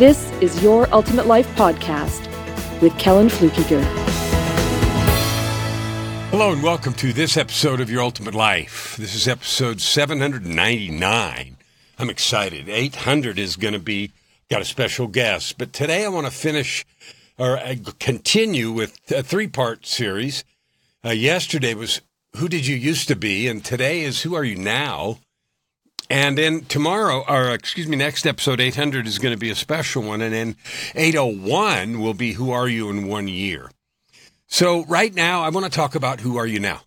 this is Your Ultimate Life Podcast with Kellan Fluckiger. Hello and welcome to this episode of Your Ultimate Life. This is episode 799. I'm excited. 800 is going to be, got a special guest. But today I want to finish or uh, continue with a three part series. Uh, yesterday was Who Did You Used to Be? And today is Who Are You Now? And then tomorrow, or excuse me, next episode 800 is going to be a special one. And then 801 will be Who Are You in One Year? So, right now, I want to talk about who are you now?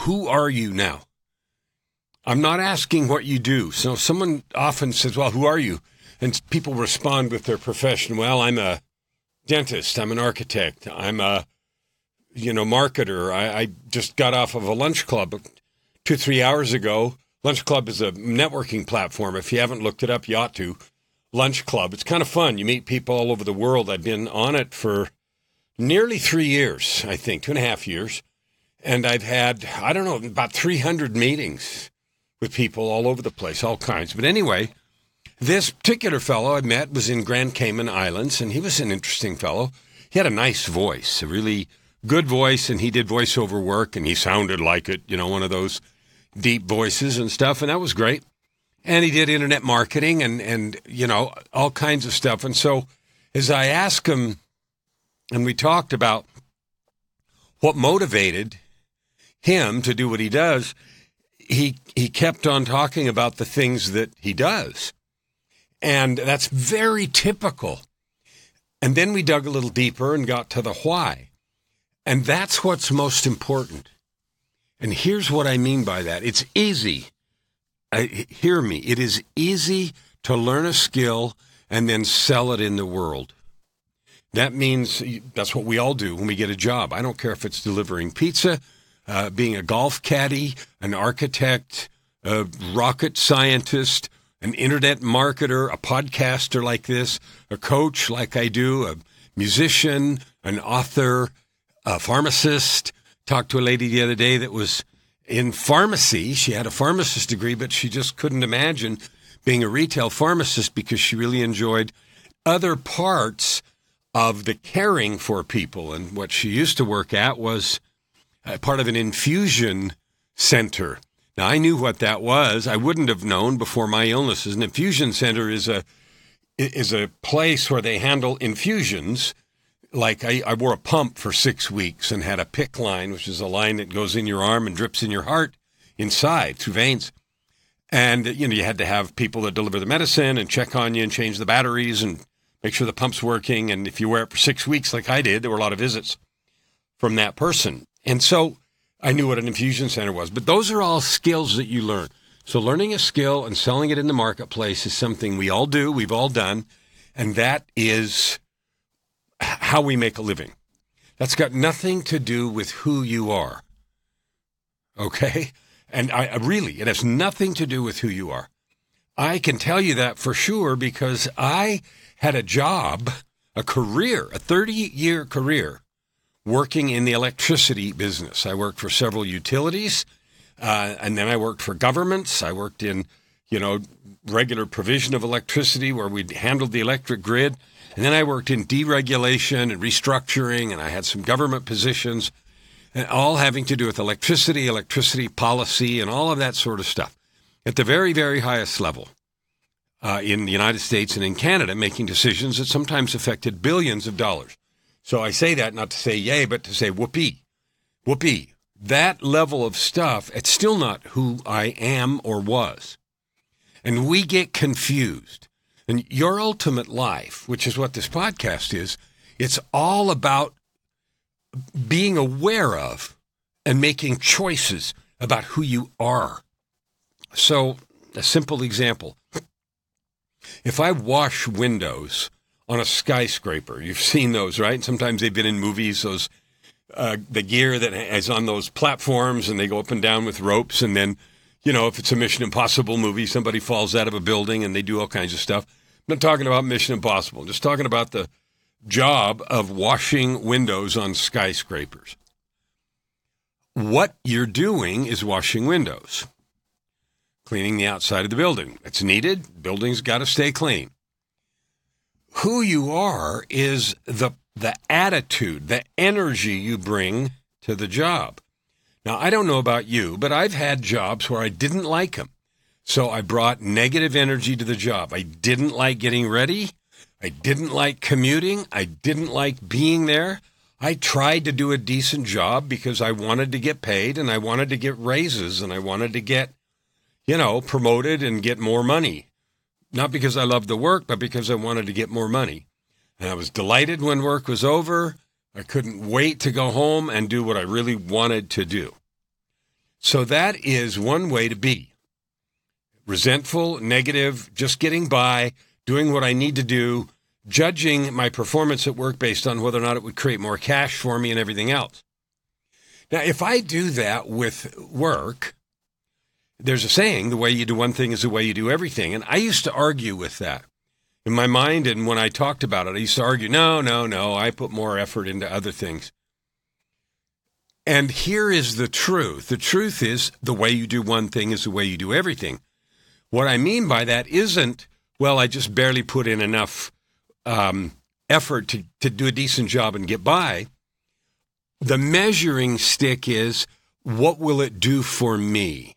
Who are you now? I'm not asking what you do. So, someone often says, Well, who are you? And people respond with their profession. Well, I'm a dentist. I'm an architect. I'm a, you know, marketer. I, I just got off of a lunch club two, three hours ago. Lunch Club is a networking platform. If you haven't looked it up, you ought to. Lunch Club. It's kind of fun. You meet people all over the world. I've been on it for nearly three years, I think, two and a half years. And I've had, I don't know, about 300 meetings with people all over the place, all kinds. But anyway, this particular fellow I met was in Grand Cayman Islands, and he was an interesting fellow. He had a nice voice, a really good voice, and he did voiceover work, and he sounded like it, you know, one of those deep voices and stuff, and that was great. And he did internet marketing and, and you know, all kinds of stuff. And so as I asked him, and we talked about what motivated him to do what he does, he he kept on talking about the things that he does. And that's very typical. And then we dug a little deeper and got to the why. And that's what's most important. And here's what I mean by that it's easy. I, hear me. It is easy to learn a skill and then sell it in the world. That means that's what we all do when we get a job. I don't care if it's delivering pizza, uh, being a golf caddy, an architect, a rocket scientist, an internet marketer, a podcaster like this, a coach like I do, a musician, an author, a pharmacist. Talked to a lady the other day that was in pharmacy. She had a pharmacist degree, but she just couldn't imagine being a retail pharmacist because she really enjoyed other parts of the caring for people. And what she used to work at was uh, part of an infusion center. Now I knew what that was. I wouldn't have known before my illnesses. An infusion center is a is a place where they handle infusions. Like I, I wore a pump for six weeks and had a PICC line, which is a line that goes in your arm and drips in your heart inside through veins. And you know you had to have people that deliver the medicine and check on you and change the batteries and make sure the pump's working. And if you wear it for six weeks, like I did, there were a lot of visits from that person. And so I knew what an infusion center was. But those are all skills that you learn. So learning a skill and selling it in the marketplace is something we all do, we've all done, and that is how we make a living. That's got nothing to do with who you are. Okay? And I really, it has nothing to do with who you are. I can tell you that for sure because I had a job, a career, a 30 year career working in the electricity business. I worked for several utilities, uh, and then I worked for governments. I worked in, you know, regular provision of electricity where we handled the electric grid. And then I worked in deregulation and restructuring, and I had some government positions, and all having to do with electricity, electricity policy, and all of that sort of stuff at the very, very highest level uh, in the United States and in Canada, making decisions that sometimes affected billions of dollars. So I say that not to say yay, but to say whoopee, whoopee. That level of stuff, it's still not who I am or was. And we get confused. And your ultimate life, which is what this podcast is, it's all about being aware of and making choices about who you are. So, a simple example if I wash windows on a skyscraper. You've seen those, right? Sometimes they've been in movies, those uh, the gear that is on those platforms and they go up and down with ropes and then you know if it's a mission impossible movie somebody falls out of a building and they do all kinds of stuff. I'm not talking about mission impossible. I'm just talking about the job of washing windows on skyscrapers. What you're doing is washing windows. Cleaning the outside of the building. It's needed. Buildings got to stay clean. Who you are is the the attitude, the energy you bring to the job. Now, I don't know about you, but I've had jobs where I didn't like them. So I brought negative energy to the job. I didn't like getting ready. I didn't like commuting. I didn't like being there. I tried to do a decent job because I wanted to get paid and I wanted to get raises and I wanted to get, you know, promoted and get more money. Not because I loved the work, but because I wanted to get more money. And I was delighted when work was over. I couldn't wait to go home and do what I really wanted to do. So that is one way to be resentful, negative, just getting by, doing what I need to do, judging my performance at work based on whether or not it would create more cash for me and everything else. Now, if I do that with work, there's a saying the way you do one thing is the way you do everything. And I used to argue with that in my mind, and when I talked about it, I used to argue, no, no, no, I put more effort into other things. And here is the truth the truth is the way you do one thing is the way you do everything. What I mean by that isn't, well, I just barely put in enough um, effort to, to do a decent job and get by. The measuring stick is, what will it do for me?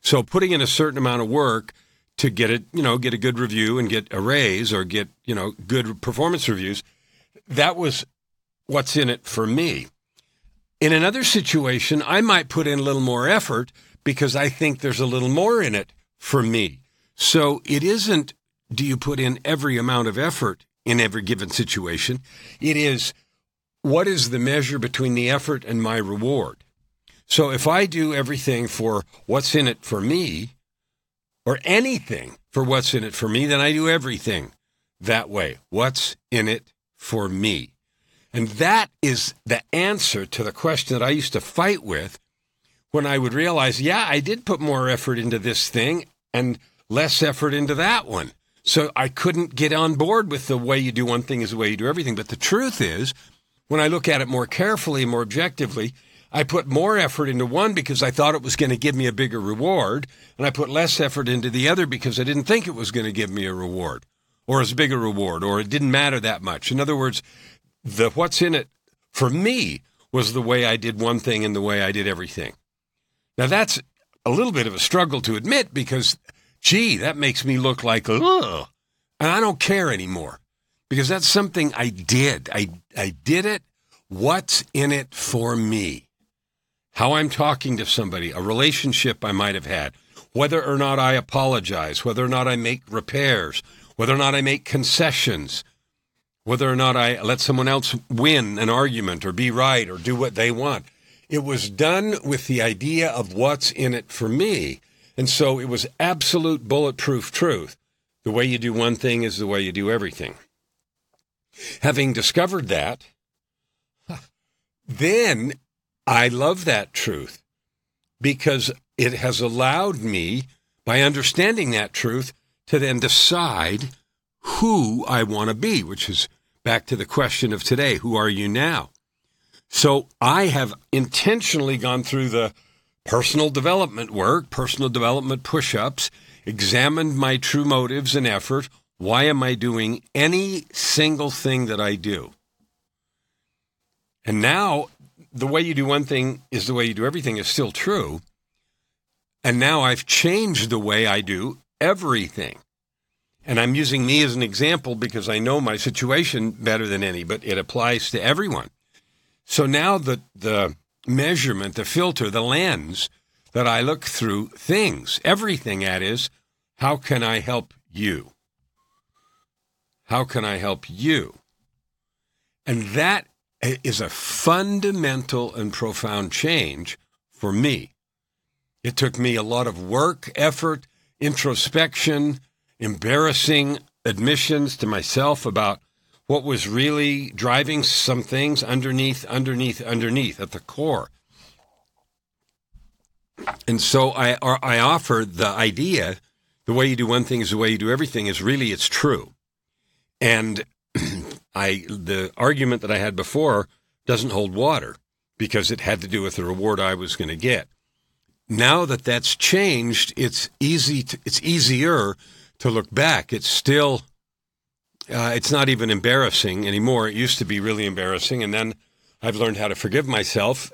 So putting in a certain amount of work to get it, you know, get a good review and get a raise or get, you know, good performance reviews. That was what's in it for me. In another situation, I might put in a little more effort because I think there's a little more in it for me. So it isn't do you put in every amount of effort in every given situation? It is what is the measure between the effort and my reward? So if I do everything for what's in it for me, or anything for what's in it for me, then I do everything that way. What's in it for me? And that is the answer to the question that I used to fight with when I would realize, yeah, I did put more effort into this thing and less effort into that one. So I couldn't get on board with the way you do one thing is the way you do everything. But the truth is, when I look at it more carefully, more objectively, I put more effort into one because I thought it was going to give me a bigger reward, and I put less effort into the other because I didn't think it was going to give me a reward or as big a reward or it didn't matter that much. In other words, the what's in it for me was the way I did one thing and the way I did everything. Now that's a little bit of a struggle to admit because gee, that makes me look like ugh, and I don't care anymore because that's something I did. I I did it. What's in it for me? How I'm talking to somebody, a relationship I might have had, whether or not I apologize, whether or not I make repairs, whether or not I make concessions, whether or not I let someone else win an argument or be right or do what they want. It was done with the idea of what's in it for me. And so it was absolute bulletproof truth. The way you do one thing is the way you do everything. Having discovered that, then I love that truth because it has allowed me, by understanding that truth, to then decide who I want to be, which is back to the question of today who are you now? So I have intentionally gone through the personal development work, personal development push ups, examined my true motives and effort. Why am I doing any single thing that I do? And now the way you do one thing is the way you do everything is still true. And now I've changed the way I do everything. And I'm using me as an example because I know my situation better than any, but it applies to everyone. So now the, the measurement, the filter, the lens that I look through things, everything at is, how can I help you? How can I help you? And that is a fundamental and profound change for me. It took me a lot of work, effort, introspection, embarrassing admissions to myself about what was really driving some things underneath, underneath, underneath at the core. And so I, I offered the idea the way you do one thing is the way you do everything is really it's true. And I the argument that I had before doesn't hold water because it had to do with the reward I was going to get. Now that that's changed, it's easy. To, it's easier to look back. It's still. Uh, it's not even embarrassing anymore. It used to be really embarrassing, and then I've learned how to forgive myself,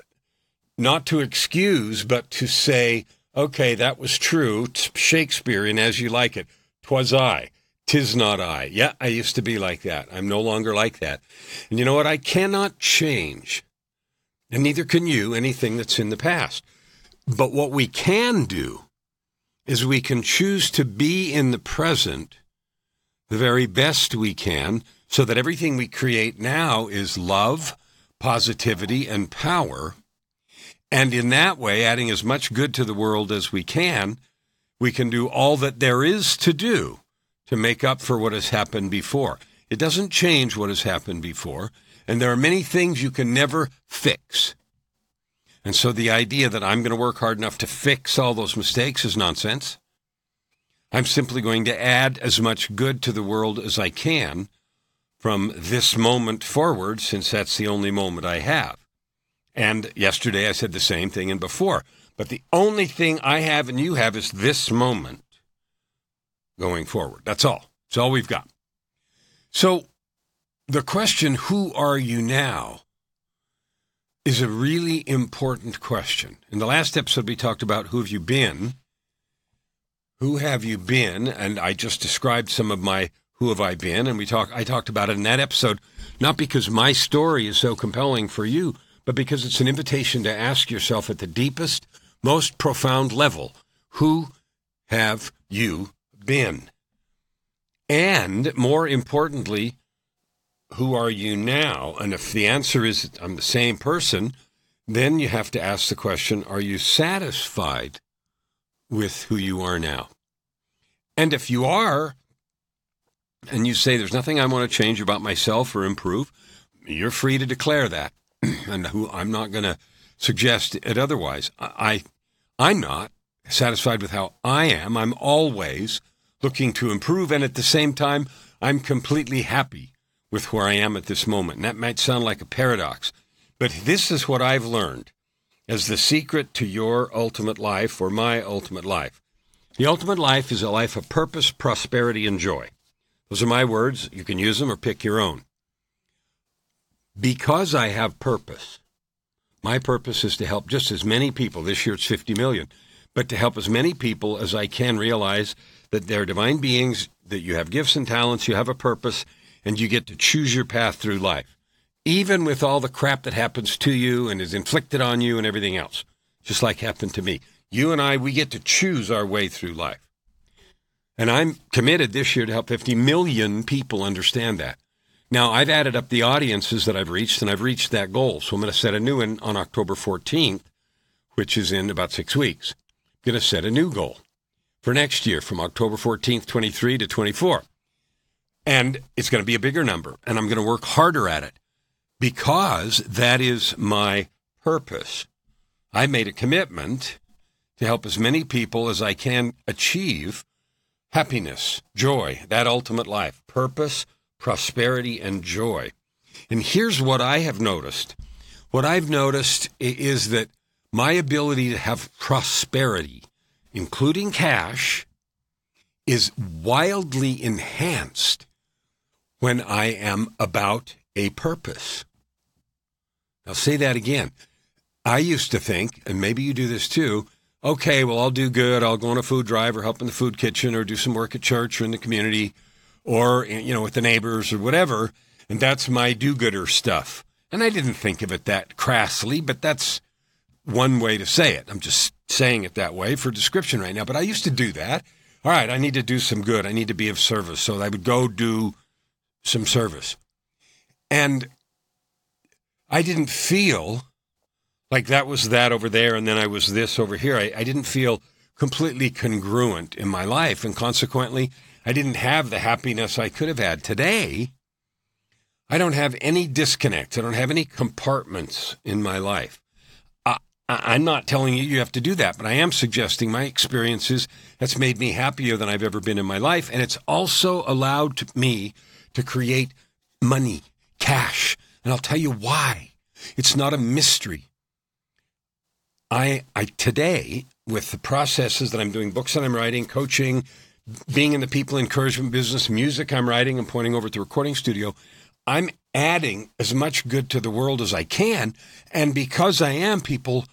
not to excuse, but to say, "Okay, that was true." Shakespearean, as you like it. Twas I. Tis not I. Yeah, I used to be like that. I'm no longer like that. And you know what? I cannot change, and neither can you, anything that's in the past. But what we can do is we can choose to be in the present the very best we can so that everything we create now is love, positivity, and power. And in that way, adding as much good to the world as we can, we can do all that there is to do to make up for what has happened before. It doesn't change what has happened before, and there are many things you can never fix. And so the idea that I'm going to work hard enough to fix all those mistakes is nonsense. I'm simply going to add as much good to the world as I can from this moment forward, since that's the only moment I have. And yesterday I said the same thing and before. But the only thing I have and you have is this moment going forward. That's all. That's all we've got. So the question, who are you now? is a really important question. In the last episode, we talked about who have you been? Who have you been? And I just described some of my who have I been? And we talk, I talked about it in that episode, not because my story is so compelling for you, but because it's an invitation to ask yourself at the deepest, most profound level, who have you been? And more importantly, who are you now? And if the answer is I'm the same person, then you have to ask the question are you satisfied with who you are now? And if you are, and you say there's nothing I want to change about myself or improve, you're free to declare that. and who I'm not going to suggest it otherwise. I I'm not satisfied with how I am. I'm always looking to improve and at the same time I'm completely happy with where I am at this moment. And that might sound like a paradox, but this is what I've learned as the secret to your ultimate life or my ultimate life. The ultimate life is a life of purpose, prosperity, and joy. Those are my words. You can use them or pick your own. Because I have purpose, my purpose is to help just as many people, this year it's 50 million, but to help as many people as I can realize that they're divine beings, that you have gifts and talents, you have a purpose, and you get to choose your path through life, even with all the crap that happens to you and is inflicted on you and everything else, just like happened to me. You and I, we get to choose our way through life. And I'm committed this year to help 50 million people understand that. Now, I've added up the audiences that I've reached, and I've reached that goal. So I'm going to set a new one on October 14th, which is in about six weeks. I'm going to set a new goal for next year from October 14th, 23 to 24. And it's going to be a bigger number, and I'm going to work harder at it because that is my purpose. I made a commitment to help as many people as I can achieve happiness, joy, that ultimate life, purpose, prosperity, and joy. And here's what I have noticed. What I've noticed is that my ability to have prosperity, including cash, is wildly enhanced when I am about a purpose. I'll say that again. I used to think, and maybe you do this too, okay, well, I'll do good. I'll go on a food drive or help in the food kitchen or do some work at church or in the community or, you know, with the neighbors or whatever. And that's my do gooder stuff. And I didn't think of it that crassly, but that's one way to say it. I'm just saying it that way for description right now. But I used to do that. All right, I need to do some good. I need to be of service. So I would go do some service. And I didn't feel like that was that over there and then I was this over here. I, I didn't feel completely congruent in my life. And consequently, I didn't have the happiness I could have had. Today, I don't have any disconnects. I don't have any compartments in my life. I'm not telling you you have to do that, but I am suggesting my experiences that's made me happier than I've ever been in my life. And it's also allowed me to create money, cash. And I'll tell you why. It's not a mystery. I, I today, with the processes that I'm doing, books that I'm writing, coaching, being in the people encouragement business, music I'm writing and pointing over the recording studio, I'm adding as much good to the world as I can. And because I am, people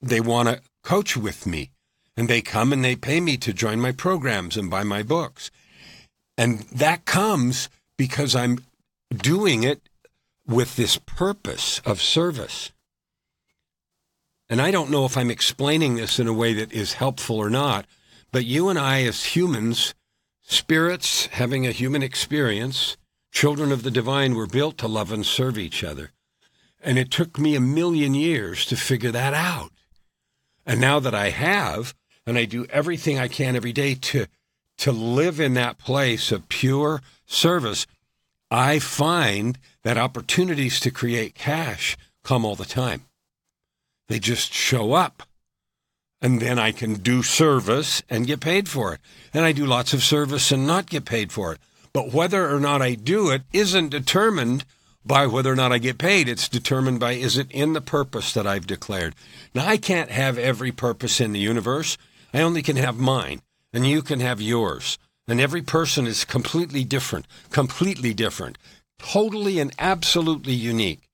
they want to coach with me and they come and they pay me to join my programs and buy my books. And that comes because I'm doing it with this purpose of service. And I don't know if I'm explaining this in a way that is helpful or not, but you and I, as humans, spirits having a human experience, children of the divine, were built to love and serve each other. And it took me a million years to figure that out. And now that I have, and I do everything I can every day to to live in that place of pure service, I find that opportunities to create cash come all the time. They just show up. And then I can do service and get paid for it. And I do lots of service and not get paid for it. But whether or not I do it isn't determined by whether or not I get paid. It's determined by is it in the purpose that I've declared. Now, I can't have every purpose in the universe. I only can have mine, and you can have yours. And every person is completely different, completely different, totally and absolutely unique.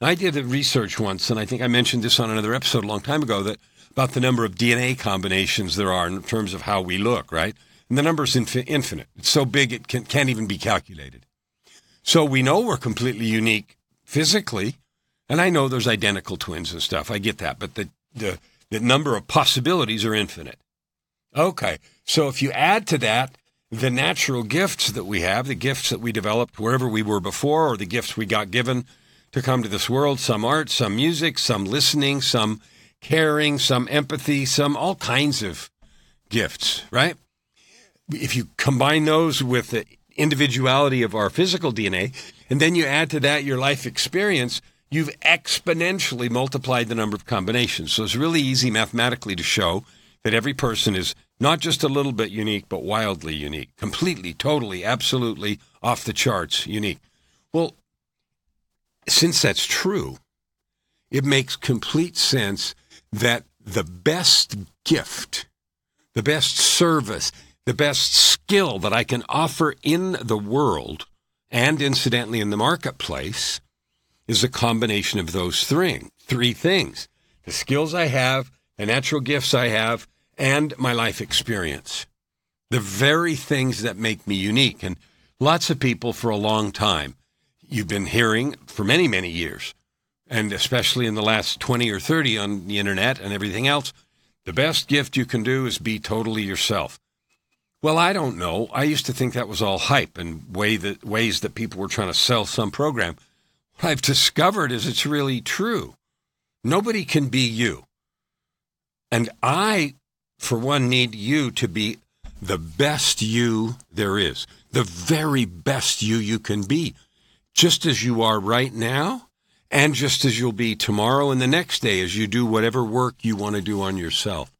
I did a research once, and I think I mentioned this on another episode a long time ago, that about the number of DNA combinations there are in terms of how we look, right? And the number is infinite. It's so big it can, can't even be calculated. So we know we're completely unique physically, and I know there's identical twins and stuff. I get that, but the the the number of possibilities are infinite. Okay, so if you add to that the natural gifts that we have, the gifts that we developed wherever we were before, or the gifts we got given to come to this world, some art, some music, some listening, some caring, some empathy, some all kinds of gifts, right? If you combine those with the individuality of our physical DNA, and then you add to that your life experience, you've exponentially multiplied the number of combinations. So it's really easy mathematically to show that every person is not just a little bit unique, but wildly unique, completely, totally, absolutely off the charts unique. Well, since that's true, it makes complete sense that the best gift, the best service, the best skill that I can offer in the world and incidentally in the marketplace is a combination of those three, three things the skills I have, the natural gifts I have, and my life experience. The very things that make me unique. And lots of people for a long time, you've been hearing for many, many years, and especially in the last 20 or 30 on the internet and everything else, the best gift you can do is be totally yourself. Well, I don't know. I used to think that was all hype and way that ways that people were trying to sell some program. What I've discovered is it's really true. Nobody can be you. And I, for one, need you to be the best you there is, the very best you you can be, just as you are right now, and just as you'll be tomorrow and the next day as you do whatever work you want to do on yourself.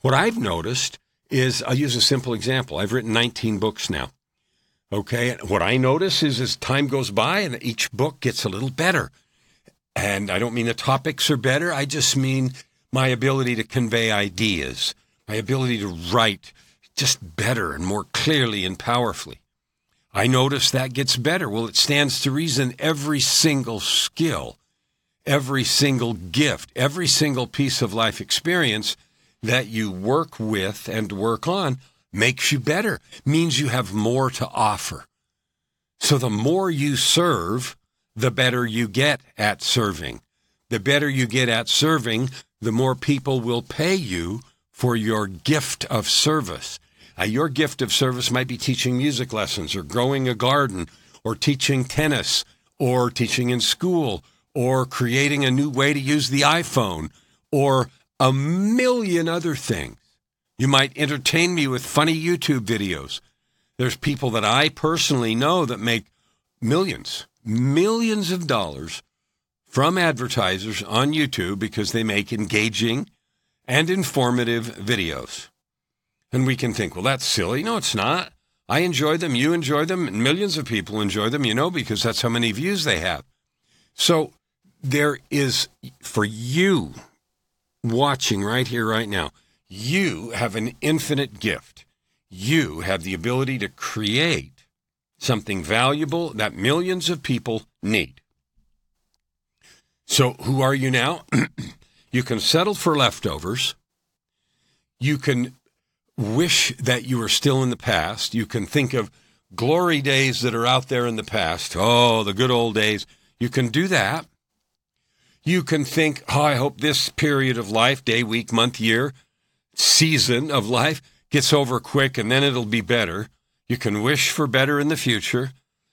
What I've noticed is I'll use a simple example. I've written 19 books now. Okay. What I notice is as time goes by and each book gets a little better. And I don't mean the topics are better. I just mean my ability to convey ideas, my ability to write just better and more clearly and powerfully. I notice that gets better. Well, it stands to reason every single skill, every single gift, every single piece of life experience that you work with and work on makes you better, means you have more to offer. So the more you serve, the better you get at serving. The better you get at serving, the more people will pay you for your gift of service. Uh, your gift of service might be teaching music lessons or growing a garden or teaching tennis or teaching in school or creating a new way to use the iPhone or a million other things. You might entertain me with funny YouTube videos. There's people that I personally know that make millions, millions of dollars from advertisers on YouTube because they make engaging and informative videos. And we can think, well, that's silly. No, it's not. I enjoy them. You enjoy them. Millions of people enjoy them, you know, because that's how many views they have. So there is, for you watching right here, right now, you have an infinite gift. You have the ability to create something valuable that millions of people need. So, who are you now? you can settle for leftovers. You can wish that you were still in the past. You can think of glory days that are out there in the past. Oh, the good old days. You can do that. You can think, oh, I hope this period of life, day, week, month, year, season of life gets over quick and then it'll be better. You can wish for better in the future.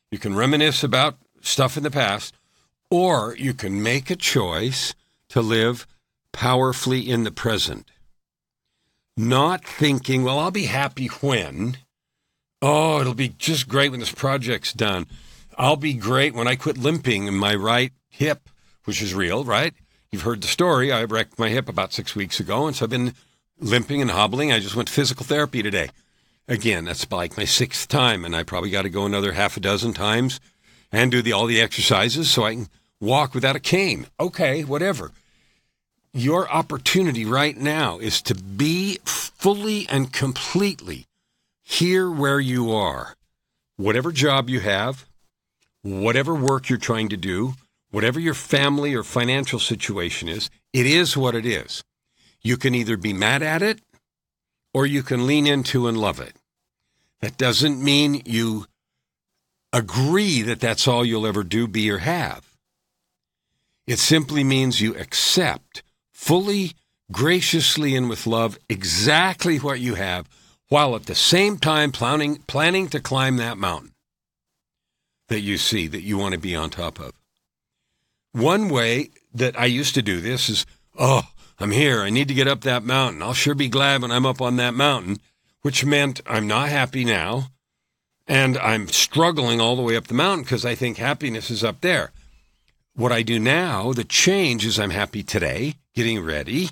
You can reminisce about stuff in the past, or you can make a choice to live powerfully in the present. Not thinking, well, I'll be happy when. Oh, it'll be just great when this project's done. I'll be great when I quit limping in my right hip, which is real, right? You've heard the story. I wrecked my hip about six weeks ago, and so I've been limping and hobbling. I just went to physical therapy today. Again, that's like my sixth time, and I probably got to go another half a dozen times and do the, all the exercises so I can walk without a cane. Okay, whatever. Your opportunity right now is to be fully and completely here where you are. Whatever job you have, whatever work you're trying to do, whatever your family or financial situation is, it is what it is. You can either be mad at it or you can lean into and love it. That doesn't mean you agree that that's all you'll ever do, be, or have. It simply means you accept fully, graciously, and with love exactly what you have, while at the same time planning, planning to climb that mountain that you see that you want to be on top of. One way that I used to do this is, oh, I'm here. I need to get up that mountain. I'll sure be glad when I'm up on that mountain, which meant I'm not happy now. And I'm struggling all the way up the mountain because I think happiness is up there. What I do now, the change is I'm happy today, getting ready.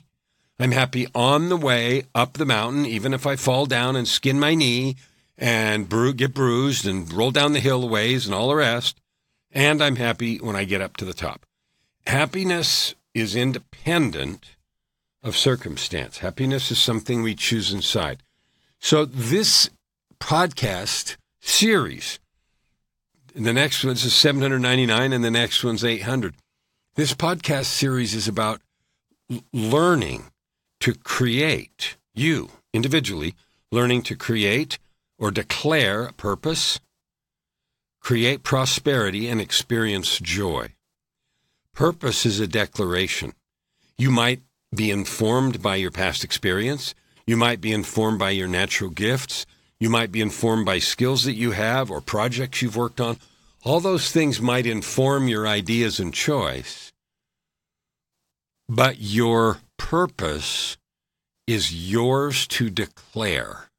I'm happy on the way up the mountain, even if I fall down and skin my knee and bru- get bruised and roll down the hill a ways and all the rest. And I'm happy when I get up to the top. Happiness is independent of circumstance. Happiness is something we choose inside. So this podcast series, the next one's is 799 and the next one's 800. This podcast series is about learning to create, you individually, learning to create or declare a purpose, create prosperity, and experience joy. Purpose is a declaration. You might be informed by your past experience. You might be informed by your natural gifts. You might be informed by skills that you have or projects you've worked on. All those things might inform your ideas and choice. But your purpose is yours to declare.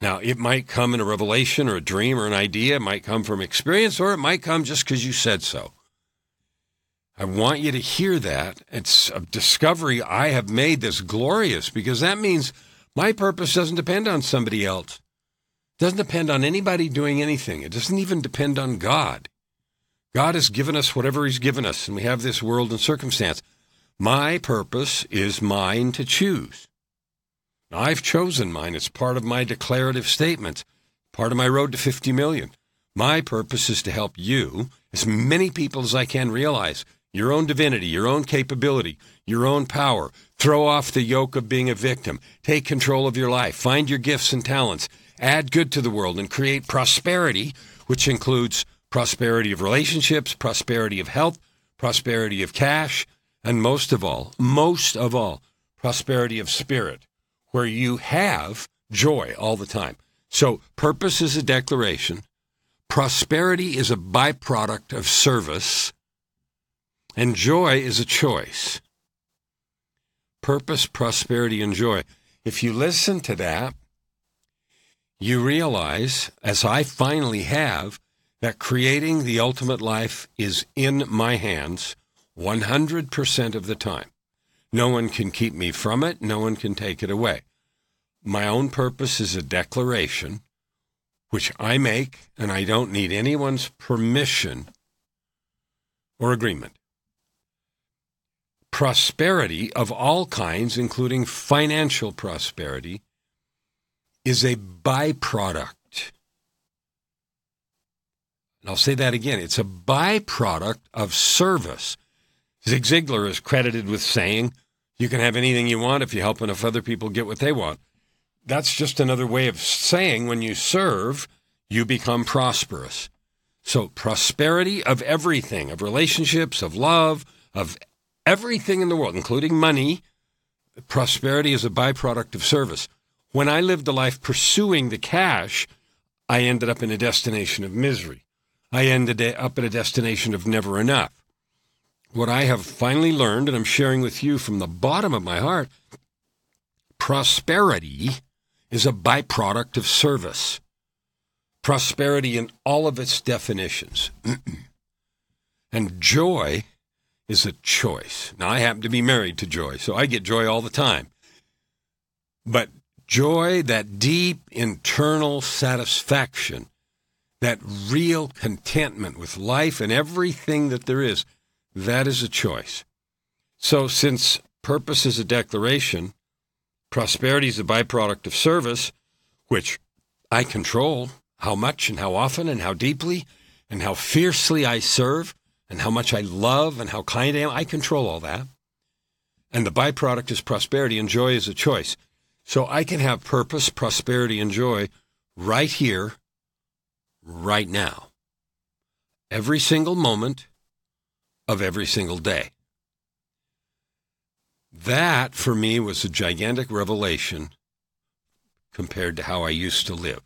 Now, it might come in a revelation or a dream or an idea. It might come from experience or it might come just because you said so. I want you to hear that. It's a discovery I have made that's glorious because that means my purpose doesn't depend on somebody else. It doesn't depend on anybody doing anything. It doesn't even depend on God. God has given us whatever He's given us, and we have this world and circumstance. My purpose is mine to choose. I've chosen mine. It's part of my declarative statement, part of my road to 50 million. My purpose is to help you, as many people as I can realize, your own divinity, your own capability, your own power. Throw off the yoke of being a victim. Take control of your life. Find your gifts and talents. Add good to the world and create prosperity, which includes prosperity of relationships, prosperity of health, prosperity of cash, and most of all, most of all, prosperity of spirit, where you have joy all the time. So, purpose is a declaration, prosperity is a byproduct of service and joy is a choice. purpose, prosperity, and joy. If you listen to that, you realize, as I finally have, that creating the ultimate life is in my hands 100% of the time. No one can keep me from it, no one can take it away. My own purpose is a declaration which I make, and I don't need anyone's permission or agreement. Prosperity of all kinds, including financial prosperity, is a byproduct. And I'll say that again it's a byproduct of service. Zig Ziglar is credited with saying, You can have anything you want if you help enough other people get what they want. That's just another way of saying when you serve, you become prosperous. So, prosperity of everything, of relationships, of love, of everything in the world, including money, prosperity is a byproduct of service. When I lived a life pursuing the cash, I ended up in a destination of misery. I ended up at a destination of never enough. What I have finally learned, and I'm sharing with you from the bottom of my heart, prosperity is a byproduct of service. Prosperity in all of its definitions. and joy is a choice. Now, I happen to be married to joy, so I get joy all the time. But joy, that deep internal satisfaction, that real contentment with life and everything that there is, that is a choice. So, since purpose is a declaration, prosperity is a byproduct of service, which I control how much and how often and how deeply and how fiercely I serve and how much I love and how kind I am, I control all that. And the byproduct is prosperity, and joy is a choice. So I can have purpose, prosperity, and joy right here, right now. Every single moment of every single day. That, for me, was a gigantic revelation compared to how I used to live,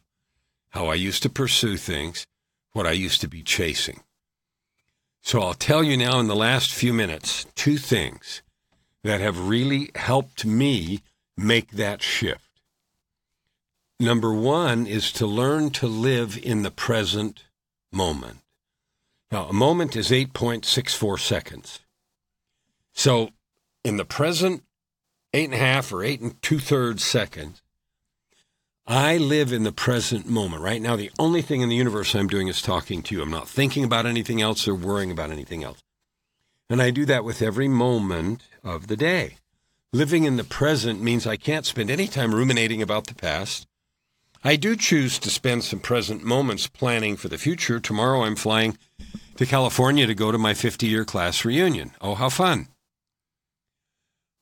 how I used to pursue things, what I used to be chasing. So I'll tell you now in the last few minutes two things that have really helped me make that shift. Number one is to learn to live in the present moment. Now, a moment is 8.64 seconds. So, in the present eight and a half or eight and two thirds seconds, I live in the present moment. Right now, the only thing in the universe I'm doing is talking to you. I'm not thinking about anything else or worrying about anything else. And I do that with every moment of the day. Living in the present means I can't spend any time ruminating about the past. I do choose to spend some present moments planning for the future. Tomorrow I'm flying to California to go to my 50 year class reunion. Oh, how fun!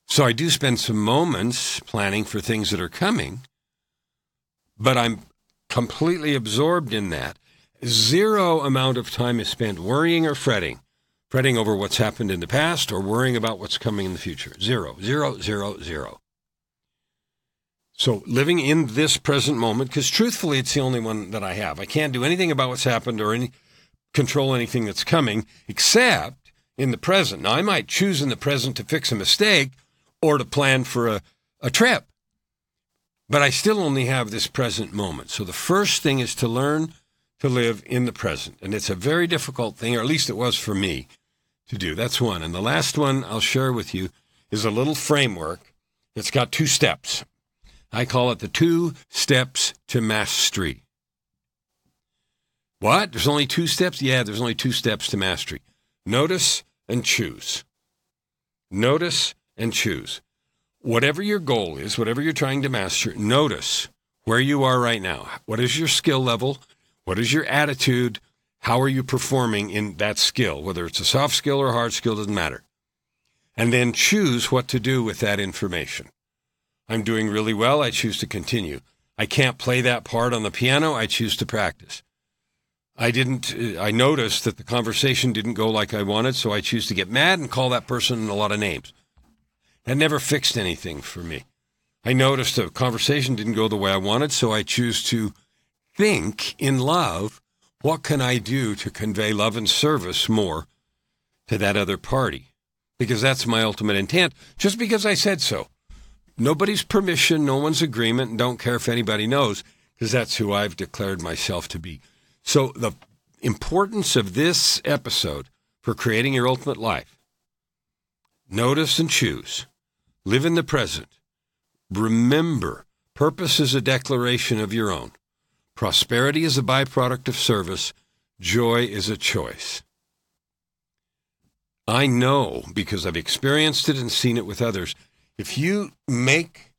So I do spend some moments planning for things that are coming, but I'm completely absorbed in that. Zero amount of time is spent worrying or fretting fretting over what's happened in the past or worrying about what's coming in the future. Zero, zero, zero, zero. So living in this present moment, because truthfully, it's the only one that I have. I can't do anything about what's happened or any control anything that's coming, except in the present. Now, I might choose in the present to fix a mistake or to plan for a, a trip, but I still only have this present moment. So the first thing is to learn to live in the present. And it's a very difficult thing, or at least it was for me to do. That's one. And the last one I'll share with you is a little framework that's got two steps. I call it the two steps to mastery. What? There's only two steps? Yeah, there's only two steps to mastery. Notice and choose. Notice and choose. Whatever your goal is, whatever you're trying to master, notice where you are right now. What is your skill level? What is your attitude? How are you performing in that skill? Whether it's a soft skill or a hard skill, doesn't matter. And then choose what to do with that information. I'm doing really well. I choose to continue. I can't play that part on the piano. I choose to practice. I didn't, uh, I noticed that the conversation didn't go like I wanted, so I choose to get mad and call that person a lot of names. That never fixed anything for me. I noticed the conversation didn't go the way I wanted, so I choose to think in love what can I do to convey love and service more to that other party? because that's my ultimate intent, just because I said so. Nobody's permission, no one's agreement, and don't care if anybody knows, because that's who I've declared myself to be. So, the importance of this episode for creating your ultimate life notice and choose, live in the present, remember, purpose is a declaration of your own, prosperity is a byproduct of service, joy is a choice. I know because I've experienced it and seen it with others. If you make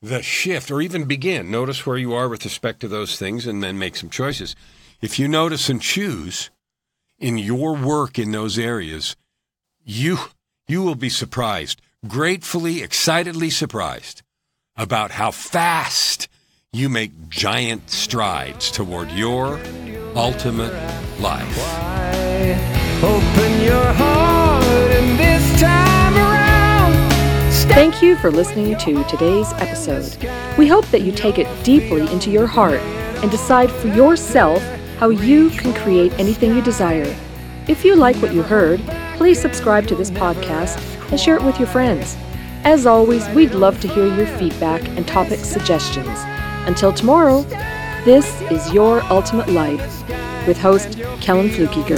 the shift or even begin, notice where you are with respect to those things and then make some choices. If you notice and choose in your work in those areas, you you will be surprised, gratefully, excitedly surprised about how fast you make giant strides toward your ultimate life. Thank you for listening to today's episode. We hope that you take it deeply into your heart and decide for yourself how you can create anything you desire. If you like what you heard, please subscribe to this podcast and share it with your friends. As always, we'd love to hear your feedback and topic suggestions. Until tomorrow, this is Your Ultimate Life with host Kellan Fluckiger.